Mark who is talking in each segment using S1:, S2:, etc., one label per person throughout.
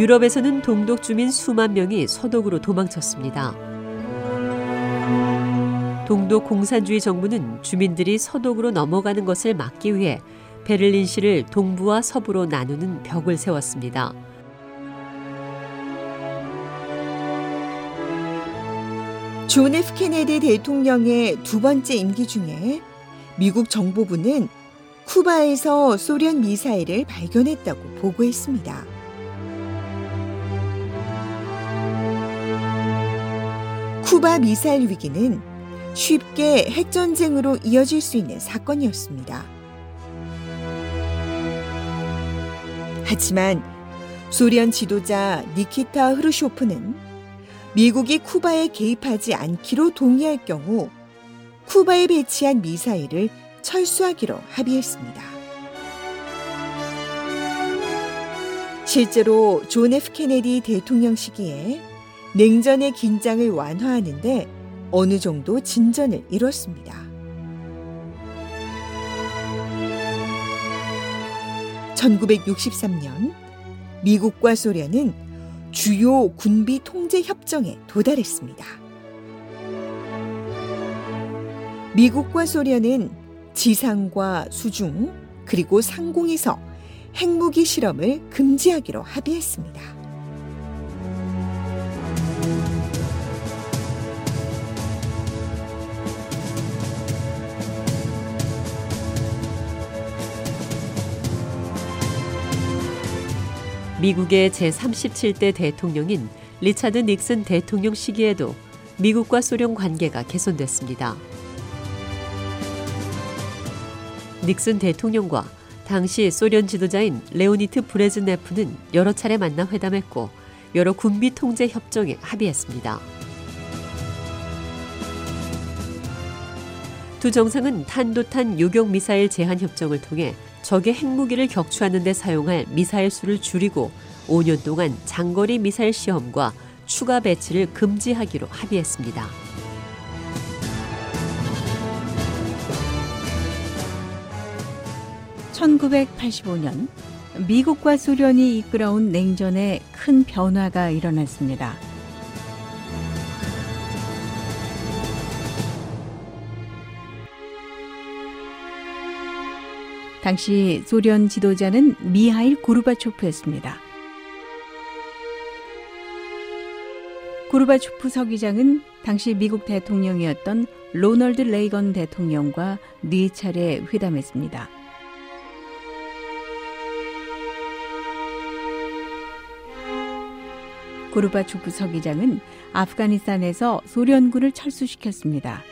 S1: 유럽에서는 동독 주민 수만 명이 서독으로 도망쳤습니다. 동독 공산주의 정부는 주민들이 서독으로 넘어가는 것을 막기 위해 베를린시를 동부와 서부로 나누는 벽을 세웠습니다.
S2: 존 F 케네디 대통령의 두 번째 임기 중에 미국 정보부는 쿠바에서 소련 미사일을 발견했다고 보고했습니다. 쿠바 미사일 위기는 쉽게 핵전쟁으로 이어질 수 있는 사건이었습니다. 하지만 소련 지도자 니키타 흐르쇼프는 미국이 쿠바에 개입하지 않기로 동의할 경우 쿠바에 배치한 미사일을 철수하기로 합의했습니다. 실제로 존 F 케네디 대통령 시기에 냉전의 긴장을 완화하는데 어느 정도 진전을 이뤘습니다. 1963년 미국과 소련은 주요 군비 통제 협정에 도달했습니다. 미국과 소련은 지상과 수중 그리고 상공에서 핵무기 실험을 금지하기로 합의했습니다.
S1: 미국의 제37대 대통령인 리차드 닉슨 대통령 시기에도 미국과 소련 관계가 개선됐습니다. 닉슨 대통령과 당시 소련 지도자인 레오니트 브레즈네프는 여러 차례 만나 회담했고 여러 군비 통제 협정에 합의했습니다. 두 정상은 탄도탄 요격 미사일 제한 협정을 통해 적의 핵무기를 격추하는 데 사용할 미사일 수를 줄이고 5년 동안 장거리 미사일 시험과 추가 배치를 금지하기로 합의했습니다.
S3: (1985년) 미국과 소련이 이끌어온 냉전에 큰 변화가 일어났습니다. 당시 소련 지도자는 미하일 고르바초프였습니다. 고르바초프 서기장은 당시 미국 대통령이었던 로널드 레이건 대통령과 네 차례 회담했습니다. 고르바초프 서기장은 아프가니스탄에서 소련군을 철수시켰습니다.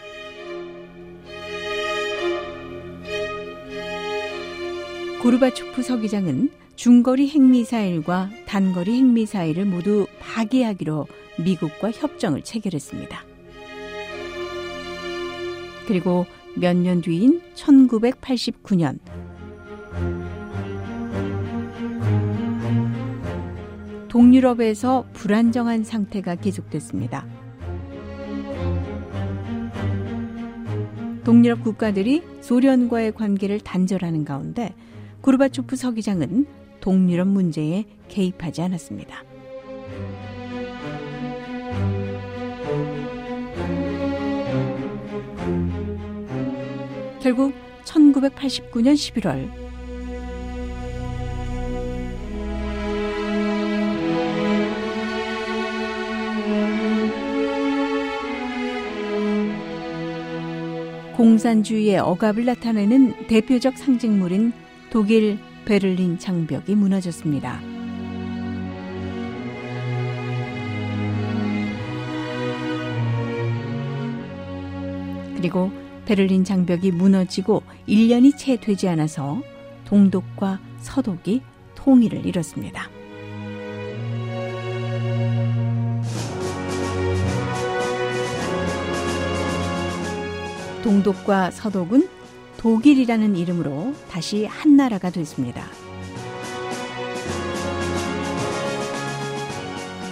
S3: 고르바초프 서기장은 중거리 핵미사일과 단거리 핵미사일을 모두 파기하기로 미국과 협정을 체결했습니다. 그리고 몇 년 뒤인 1989년 동유럽에서 불안정한 상태가 계속됐습니다. 동유럽 국가들이 소련과의 관계를 단절하는 가운데 고르바초프 서기장은 동유럽 문제에 개입하지 않았습니다. 결국 1989년 11월 공산주의의 억압을 나타내는 대표적 상징물인 독일 베를린 장벽이 무너졌습니다. 그리고 베를린 장벽이 무너지고 1년이 채 되지 않아서 동독과 서독이 통일을 이뤘습니다. 동독과 서독은 독일이라는 이름으로 다시 한 나라가 됐습니다.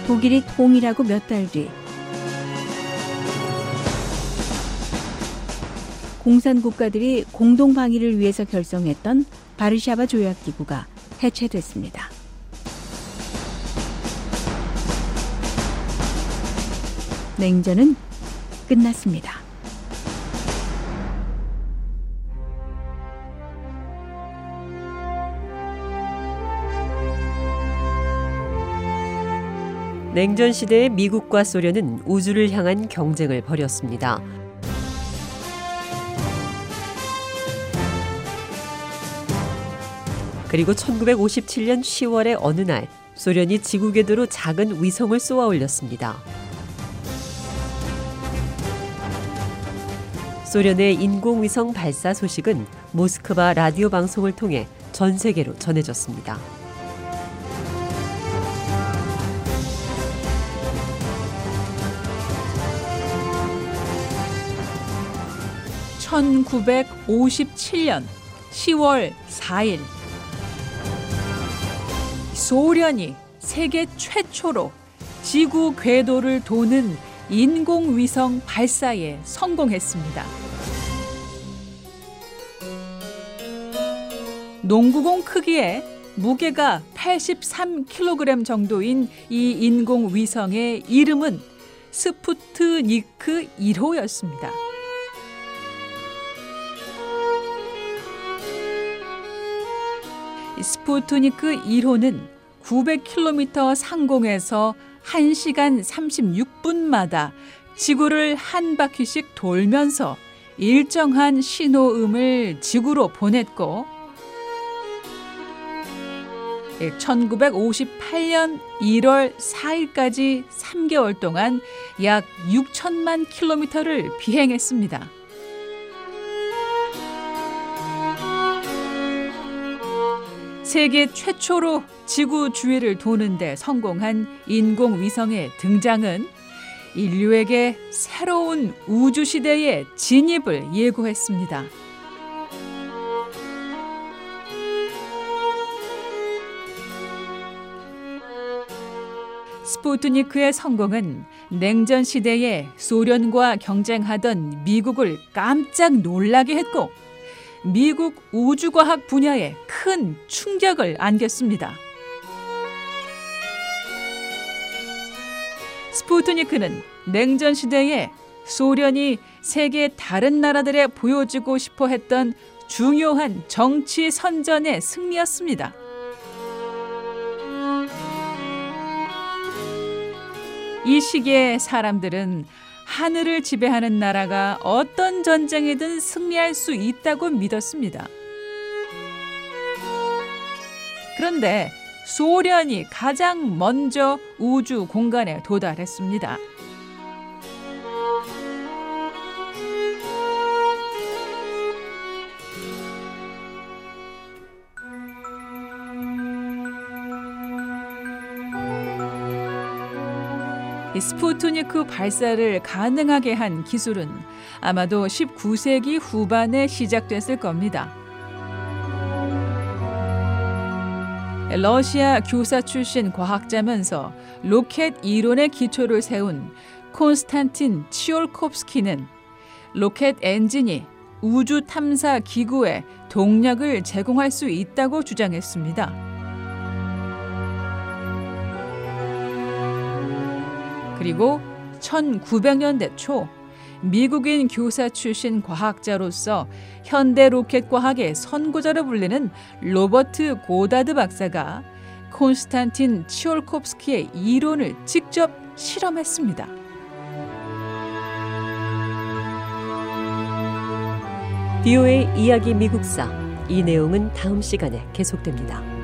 S3: 독일이 통일하고 몇 달 뒤 공산 국가들이 공동 방위를 위해서 결성했던 바르샤바 조약 기구가 해체됐습니다. 냉전은 끝났습니다.
S1: 냉전 시대의 미국과 소련은 우주를 향한 경쟁을 벌였습니다. 그리고 1957년 10월의 어느 날 소련이 지구 궤도로 작은 위성을 쏘아 올렸습니다. 소련의 인공위성 발사 소식은 모스크바 라디오 방송을 통해 전 세계로 전해졌습니다.
S4: (1957년 10월 4일) 소련이 세계 최초로 지구 궤도를 도는 인공위성 발사에 성공했습니다. 농구공 크기에 무게가 83kg 정도인 이 인공위성의 이름은 스푸트니크 1호였습니다. 스푸트니크 1호는 900km 상공에서 1시간 36분마다 지구를 한 바퀴씩 돌면서 일정한 신호음을 지구로 보냈고 1958년 1월 4일까지 3개월 동안 약 6천만 킬로미터를 비행했습니다. 세계 최초로 지구 주위를 도는데 성공한 인공위성의 등장은 인류에게 새로운 우주 시대의 진입을 예고했습니다. 스푸트니크의 성공은 냉전 시대에 소련과 경쟁하던 미국을 깜짝 놀라게 했고 미국 우주과학 분야에 큰 충격을 안겼습니다. 스푸트니크는 냉전 시대에 소련이 세계 다른 나라들에 보여주고 싶어 했던 중요한 정치 선전의 승리였습니다. 이 시기에 사람들은 하늘을 지배하는 나라가 어떤 전쟁이든 승리할 수 있다고 믿었습니다. 그런데 소련이 가장 먼저 우주 공간에 도달했습니다. 스푸트니크 발사를 가능하게 한 기술은 아마도 19세기 후반에 시작됐을 겁니다. 러시아 교사 출신 과학자면서 로켓 이론의 기초를 세운 콘스탄틴 치올콥스키는 로켓 엔진이 우주 탐사 기구에 동력을 제공할 수 있다고 주장했습니다. 그리고 1900년대 초 미국인 교사 출신 과학자로서 현대 로켓 과학의 선구자로 불리는 로버트 고다드 박사가 콘스탄틴 치올콥스키의 이론을 직접 실험했습니다.
S1: 비오의 이야기 미국사 이 내용은 다음 시간에 계속됩니다.